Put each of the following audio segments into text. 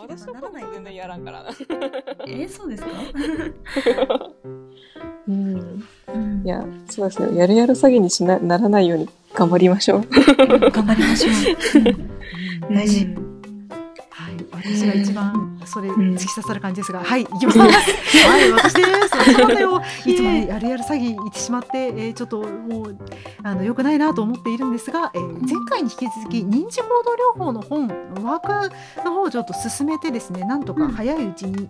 私とかも全然やらんからな。えそうですか？うん。いや、そうですね。やるやる詐欺にしなならないように頑張りましょう。頑張りましょう。大事。はい、私が一番それん突き刺さる感じですが、はい、行きます。はい、私です。そうだよ。いつもやるやる詐欺行ってしまって、えー、ちょっともうあの良くないなと思っているんですが、えー、前回に引き続き認知行動療法の本ワークの方をちょっと進めてですね、なんとか早いうちに。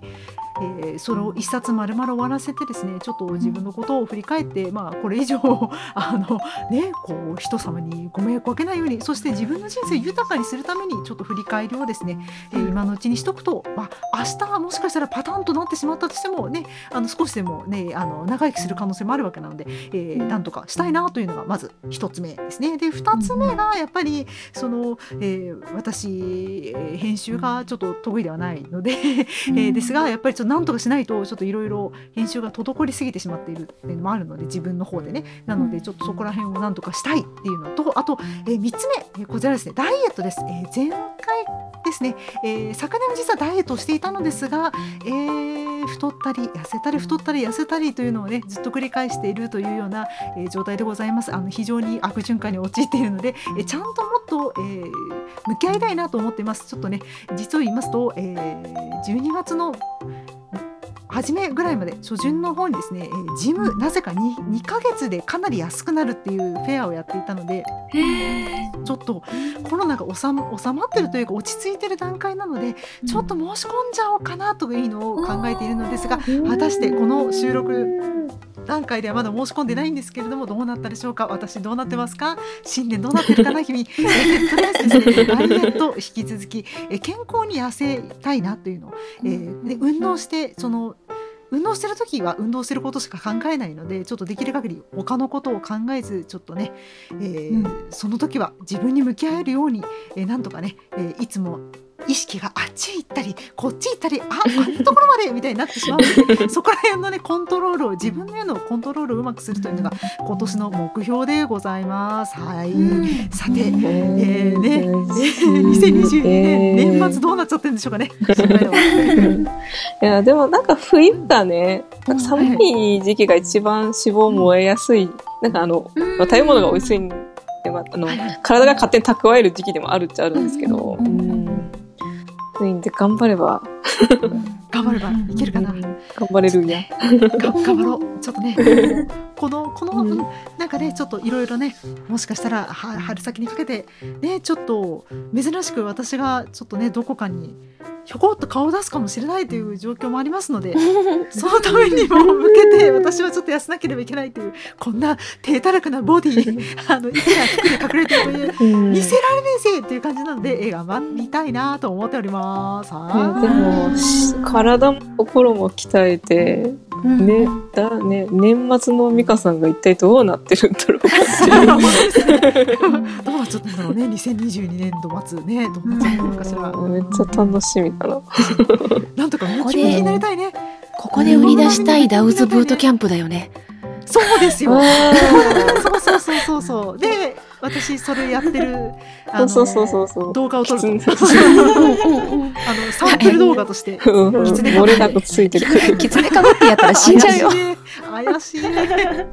えー、それを一冊丸々終わらせてですねちょっと自分のことを振り返って、まあ、これ以上 あの、ね、こう人様にご迷惑をかけないようにそして自分の人生を豊かにするためにちょっと振り返りをですね、えー今のうちにしとくと、まあ、明日もしかしたらパターンとなってしまったとしても、ね、あの少しでも、ね、あの長生きする可能性もあるわけなので、えーなんとかしたいなというのがまず一つ目ですね。で二つ目がやっぱりその、えー私、えー編集がちょっと得意ではないので、えーですがやっぱりちょっとなんとかしないとちょっといろいろ編集が滞りすぎてしまっているっていうのもあるので自分の方でね。なのでちょっとそこら辺をなんとかしたいっていうのとあと、え3つ目、えーこちらですね。ダイエットです、えー前回ですね、えー昨年も実はダイエットをしていたのですが、えー太ったり痩せたり太ったり痩せたりというのをねずっと繰り返しているというような、えー状態でございます。あの非常に悪循環に陥っているので、えーちゃんともっと、えー向き合いたいなと思っています。ちょっとね実を言いますと、えー12月の初めぐらいまで初旬の方にですね、えージムなぜか 2, 2ヶ月でかなり安くなるっていうフェアをやっていたのでちょっとコロナが収ま収まってるというか落ち着いてる段階なのでちょっと申し込んじゃおうかなというのを考えているのですが果たしてこの収録段階ではまだ申し込んでないんですけれどもどうなったでしょうか？私どうなってますか？新年どうなってるかな君、えーとりあえずですねダイエット引き続き、えー健康に痩せたいなというのを、えーで運動してその運動してる時は運動してることしか考えないのでちょっとできる限り他のことを考えずちょっとね、えーその時は自分に向き合えるように、えーなんとかね、えーいつも意識があっち行ったりこっち行ったりああんなところまで みたいになってしまうので そこら辺のねコントロールを自分のへのコントロールをうまくするというのが今年の目標でございます。はい、さて、えー、ね、2022年、年末どうなっちゃってるんでしょうかね。いや、でもなんか冬がね、なんか寒い時期が一番脂肪燃えやすい。なんかあの、まあ、食べ物が美味しいんで、まあ、あの、体が勝手に蓄える時期でもあるっちゃあるんですけど、ううんん。そういうんで頑張れば、頑張ればいけるかな。頑張れるんや。が頑張ろう。ちょっとね、このこの、うんなんかねちょっといろいろね、もしかしたらは春先にかけてねちょっと珍しく私がちょっとねどこかにひょこっと顔を出すかもしれないという状況もありますので、そのためにも向けて私はちょっと痩せなければいけないというこんな低たらくなボディ あのいくら服で隠れてるといううん。見せられねえぜっていう感じなので、えー頑張りたいなと思っております。ねはでも、し体も心も鍛えて、ね、だね、年末の美香さんが一体どうなってるんだろうっていう。どうなっちゃったんだろうね。2022年度末ね。どうなっちゃったのかしら、めっちゃ楽しみだな。なんとかムここでキムキになりたいね。ここで売り出したいダウズブートキャンプだよね。そうですよ。あ そうそうそうそうそう。で私それやってる あのそうそうそう。そう。動画を撮ると。あのサンプル動画として。キツネかぶってやったら死んじゃうよ。怪しい怪しいいい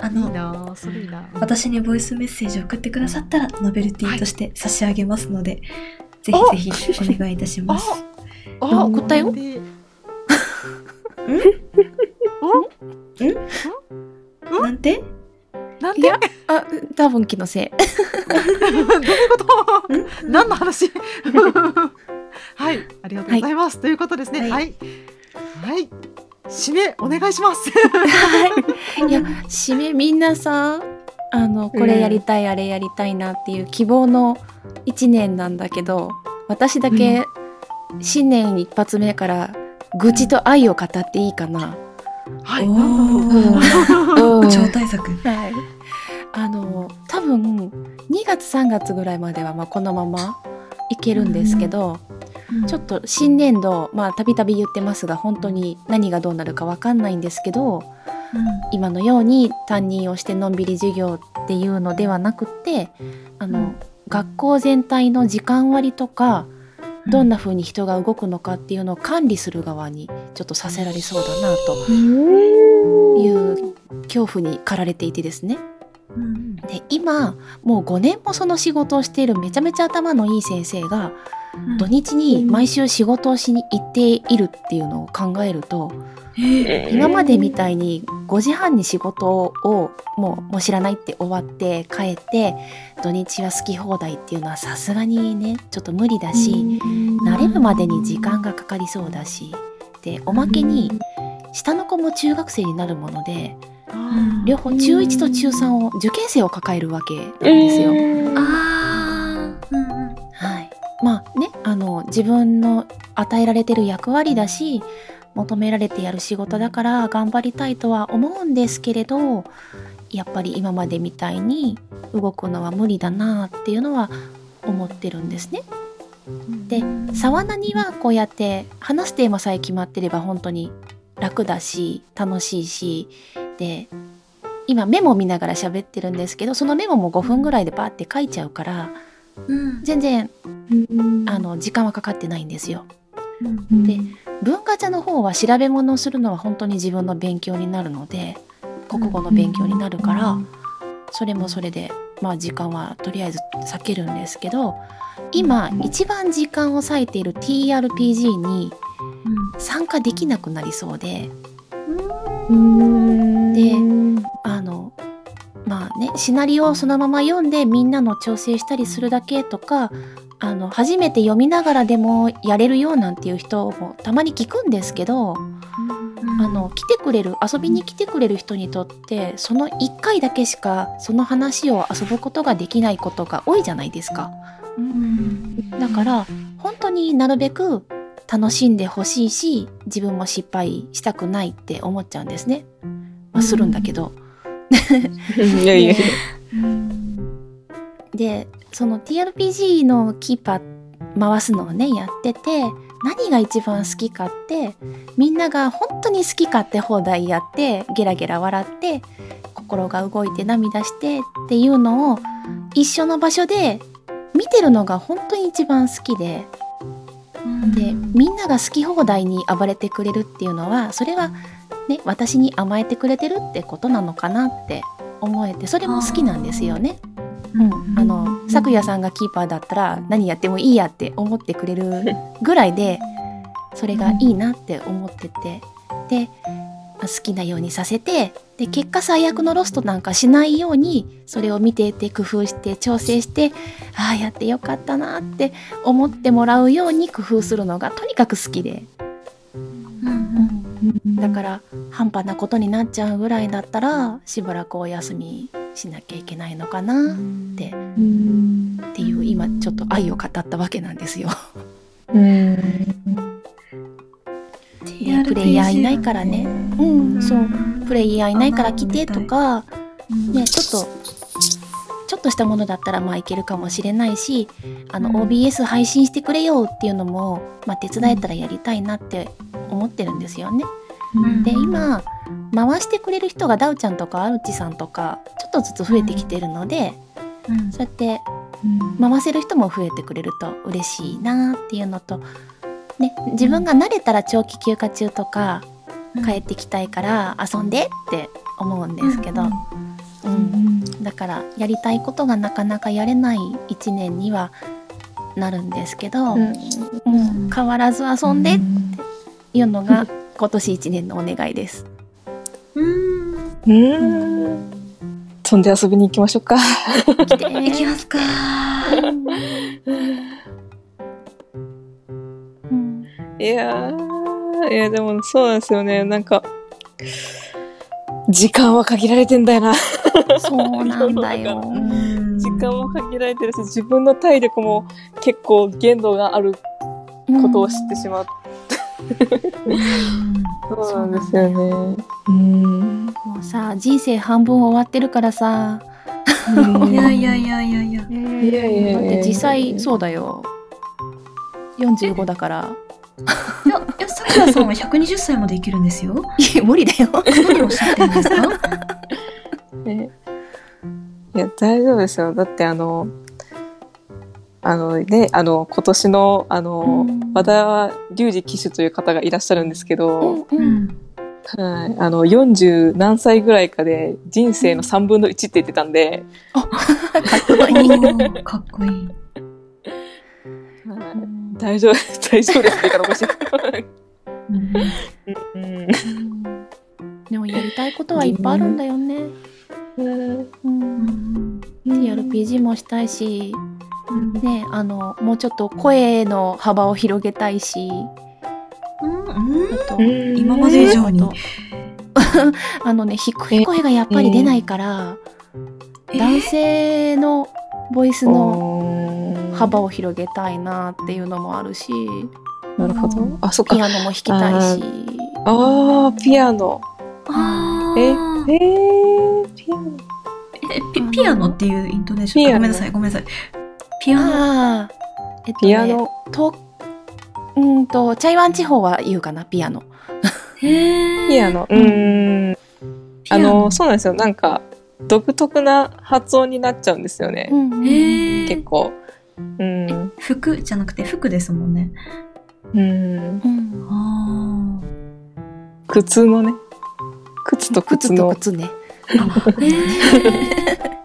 あのなあそれいいな。私にボイスメッセージを送ってくださったらノベルティとして差し上げますので、ぜひぜひお願いいたします。あ送ったよでなんて？なんて？いや、あ、多分気のせい。どういうこと？何の話？はい、ありがとうございます。ということですね。は。はい。はい。締め、お願いします。い。や、締めみん。なさ、あの、これやりたい、あれやりたいなっていう希望の一年なんだけど、私だけ新年一発目から愚痴と愛を語っていいかな。はい。はい。あの、多分2月3月ぐらいまではまあこのままいけるんですけど、ちょっと新年度まあたびたび言ってますが本当に何がどうなるかわかんないんですけど今のように担任をしてのんびり授業っていうのではなくってあの、うん。学校全体の時間割とかどんな風に人が動くのかっていうのを管理する側にちょっとさせられそうだなという恐怖に駆られていてですね。うん。で今もう5年もその仕事をしているめちゃめちゃ頭のいい先生が土日に毎週仕事をしに行っているっていうのを考えるとえ今までみたいに5時半に仕事をもうもう知らないって終わって帰って土日は好き放題っていうのはさすがにねちょっと無理だし慣れるまでに時間がかかりそうだしでおまけに下の子も中学生になるもので両方中1と中3を受験生を抱えるわけなんですよ。はい、まあねあの自分の与えられてる役割だし求められてやる仕事だから頑張りたいとは思うんですけれどやっぱり今までみたいに動くのは無理だなっていうのは思ってるんですね。で沢名にはこうやって話すテーマさえ決まってれば本当に楽だし楽しいしで今メモ見ながら喋ってるんですけどそのメモも5分ぐらいでバーって書いちゃうからうん全然あの時間はかかってないんですよ。うんで文化茶の方は調べ物をするのは本当に自分の勉強になるので国語の勉強になるからそれもそれでまあ時間はとりあえず避けるんですけど今一番時間を割いている TRPG に参加できなくなりそうでであのまあねシナリオをそのまま読んでみんなの調整したりするだけとかあの初めて読みながらでもやれるよなんていう人もたまに聞くんですけどあの来てくれる遊びに来てくれる人にとってその1回だけしかその話を遊ぶことができないことが多いじゃないですか。うんだから本当になるべく楽しんでほしいし自分も失敗したくないって思っちゃうんですね。まあ、するんだけど。いや いやいや。でその TRPG のキーパー回すのをねやってて何が一番好きかってみんなが本当に好き勝手放題やってゲラゲラ笑って心が動いて涙してっていうのを一緒の場所で見てるのが本当に一番好きででみんなが好き放題に暴れてくれるっていうのはそれはね私に甘えてくれてるってことなのかなって思えてそれも好きなんですよね。うん、あの咲夜さんがキーパーだったら何やってもいいやって思ってくれる ぐらいでそれがいいなって思ってて。でまあ好きなようにさせてで結果最悪のロストなんかしないようにそれを見ていて工夫して調整してああやってよかったなって思ってもらうように工夫するのがとにかく好きで、だから半端なことになっちゃうぐらいだったらしばらくお休みしなきゃいけないのかなってっていう今ちょっと愛を語ったわけなんですよ。でプレイヤーいないからね。うん、そう。プレイヤーいないから来てとか、ね、ちょっと、ちょっとしたものだったらまあいけるかもしれないし、あの、うん OBS 配信してくれよっていうのも、まあ手伝えたらやりたいなって思ってるんですよね。で、今、回してくれる人がダウちゃんとかアルチさんとか、ちょっとずつ増えてきてるので、そうやって回せる人も増えてくれると嬉しいなっていうのと、ね、自分が慣れたら長期休暇中とか帰ってきたいから遊んでって思うんですけど、うん。だからやりたいことがなかなかやれない1年にはなるんですけど、うん。変わらず遊んでっていうのが今年1年のお願いです。うんうん。飛んで遊びに行きましょうか。行きますかうんいやー、いやでもそうなんですよね。なんか、時間は限られてんだよな。そうなんだよ。時間も限られてるし、自分の体力も結構限度があることを知ってしまって。そうなんですよね。うん。もうさ、人生半分終わってるからさ。いやいやいやいやいや。いやいやだって実際そうだよ。四十五だから。いや、いや、さくらさんは百二十歳まで生きるんですよ。いや、無理だよ。何をおっしゃってるんですか？え。いや、大丈夫ですよ。だって、あの。あのね、あの、今年の、あの、うん。和田隆二騎手という方がいらっしゃるんですけど、うんうん。はい、あの、40何歳ぐらいかで人生の3分の1って言ってたんで、おー かっこいい。はい。大丈夫、大丈夫ですね、からこし。うん。うん。でもやりたいことはいっぱいあるんだよね。うん、TRPG もしたいし、ね、あのもうちょっと声の幅を広げたいし、うん。あと今まで以上にあのね低い声がやっぱり出ないから、男性のボイスの幅を広げたいなっていうのもあるし、なるほど。あ、そっか。ピアノも弾きたいし、ああ、ピアノ。あえ、えー、えピピアノっていうイントネーション？ごめんなさいごめんなさいピアノ？えっとねピアノ。とうんとチャイワン地方は言うかなピアノ。ピアノ。うーん。あの、そうなんですよ。なんか、独特な発音になっちゃうんですよね。結構。うん。服？じゃなくて服ですもんねうん。うんあ靴のね。靴と靴靴との。靴ね。ーへ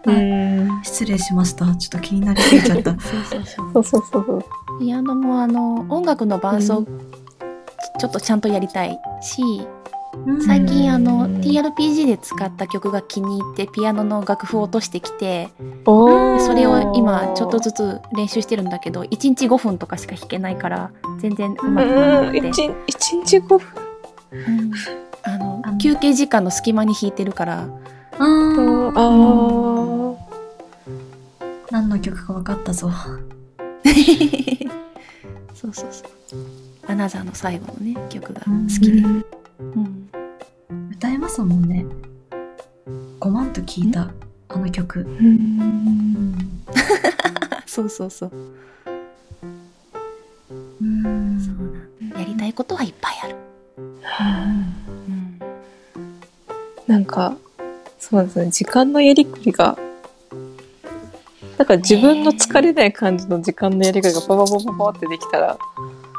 うーん。失礼しましたちょっと気になりすぎちゃった そうそうそう。そうそうそうそう。ピアノもあの音楽の伴奏、うちょっとちゃんとやりたいしうん最近あのうん TRPG で使った曲が気に入ってピアノの楽譜を落としてきてそれを今ちょっとずつ練習してるんだけど1日5分とかしか弾けないから全然うまくならう。なんくて、一一日5分？うんあのあの休憩時間の隙間に弾いてるから。あー。あー。何の曲か分かったぞ。そうそうそう。アナザーの最後のね曲がうん。好きで、うん。歌えますもんね。5万と聞いたあの曲。うん。そうそうそう。うん。そうなんやりたいことはいっぱいある、うんなんか、そうですね、時間のやりくりが、なんか自分の疲れない感じの時間のやりくりがパパパパパってできたら、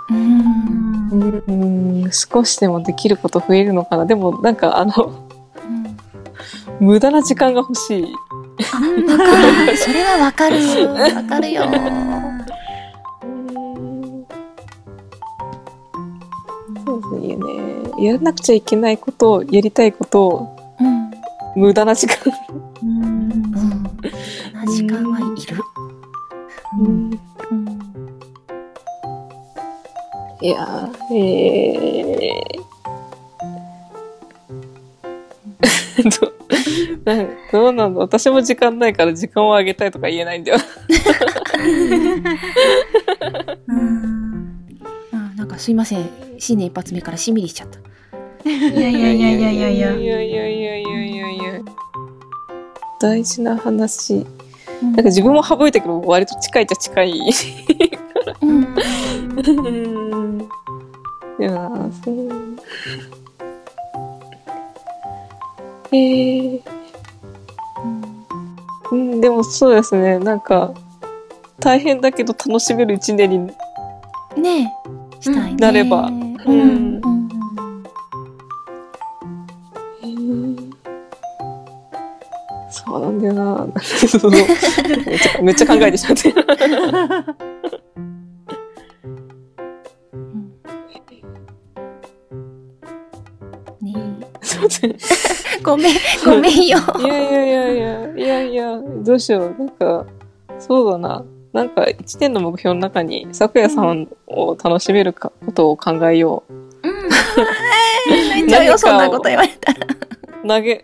うんうん、少しでもできること増えるのかな。でもなんかあの、うん無駄な時間が欲しい。わかる。それはわかる。わかるよ。そうですね。やらなくちゃいけないことを、やりたいことを、うん。無駄な時間。うんうん。な時間はいる。うんうん。いやー、えー、どなんどうなんだ私も時間ないから時間をあげたいとか言えないんだよ。うんあなんかすいません。新年一発目からしんみりしちゃった。いやいやいやいやいやいやいやいやいやいやいやいや大事な話。うんなんか自分も省いてくる割と近いっちゃ近い。うん。うんいやーそう。えー、うん、でもそうですね。なんか、大変だけど楽しめる一年に、ねえ。したいね。なればうん。そうなんだよな。そ うめっちゃめっちゃ考えてしまって。ごめん、ごめんよ。いやいやいやいや、いやいや、どうしよう。なんか、そうだな。なんか、一年の目標の中に、咲夜さんを楽しめるかことを考えよう。泣いちゃうよ、そんなこと言われたら。投げ、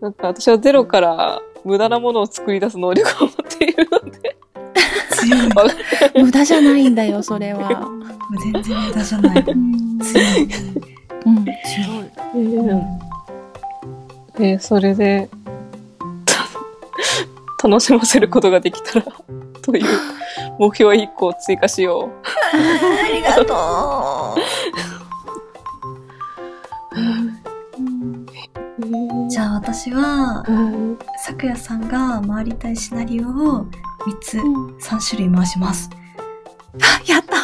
なんか私はゼロから無駄なものを作り出す能力を持っているので、強い無駄じゃないんだよ、それは。全然無駄じゃないうん。強いうん。強いえーえーそれで、た楽しませることができたら、という目標1個追加しよありがとう。私はうん咲夜さんが回りたいシナリオを3つ、うん。3種類回します。あやった。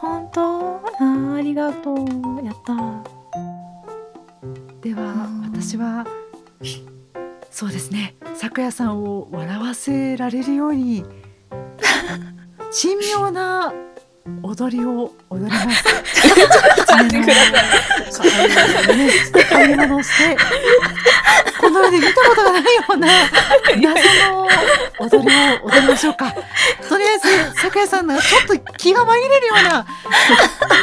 本当？あーありがとう。やった。ではうん。私はそうですね。咲夜さんを笑わせられるように 神妙な踊りを踊ります。買い物をしてこの世で見たことがないような謎の踊りを踊りましょうか。とりあえず咲夜さんがちょっと気が紛れるような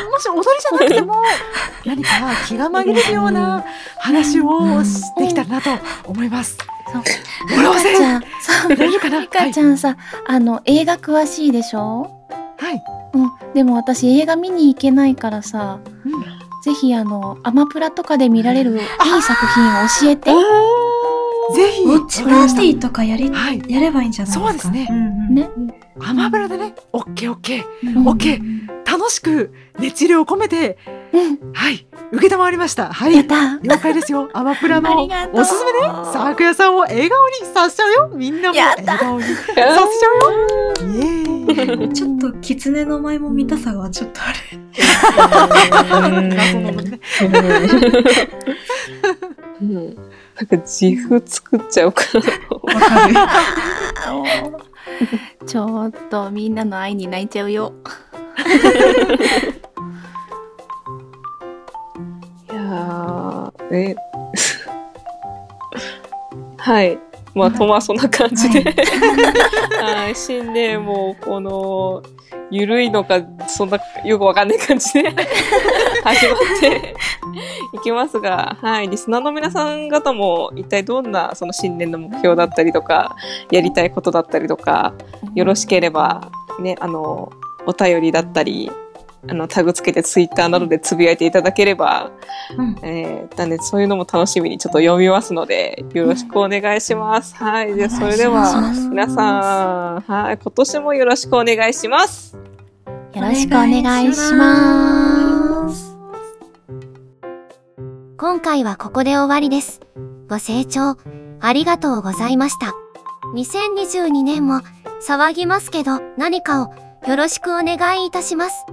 もし踊りじゃなくても何か気が紛れるような話をできたらなと思います。そう笑わせミカちゃんそうられるかなミカちゃんさ、あの映画詳しいでしょ？はい。うんでも私映画見に行けないからさうんぜひあのアマプラとかで見られるいい作品を教えてぜひ。ウォッチパーティーとかやり、はい。やればいいんじゃないですか？そうですねんうんねアマブラでね、オッケーオッケー。うんオッケー。楽しく熱量を込めて、うんはい。受りました。はい。了解ですよ。アマプラ あのおすすめね。サークヤさんを笑顔にさせちゃうよ。みんなも笑顔にさせちゃうよ。イエーイ。ちょっと狐の舞も見たさがちょっとある。なんか自負作っちゃおうかな。ちょっとみんなの愛に泣いちゃうよ いやー、え、はい。まあ、とまあそんな感じで、はい、新年もこの、ゆるいのか、そんな、よくわかんない感じで。始まって。いきますが、はい、リスナーの皆さん方も一体どんなその新年の目標だったりとか、やりたいことだったりとか、よろしければ、ね、あの、お便りだったり、あの、タグつけてツイッターなどでつぶやいていただければ、うんえー、なんでそういうのも楽しみにちょっと読みますので、よろしくお願いします。はい。じゃあ、それでは皆さん、はい、今年もよろしくお願いします。よろしくお願いします今回はここで終わりです。ご清聴ありがとうございました。2022年も騒ぎますけど何かをよろしくお願いいたします。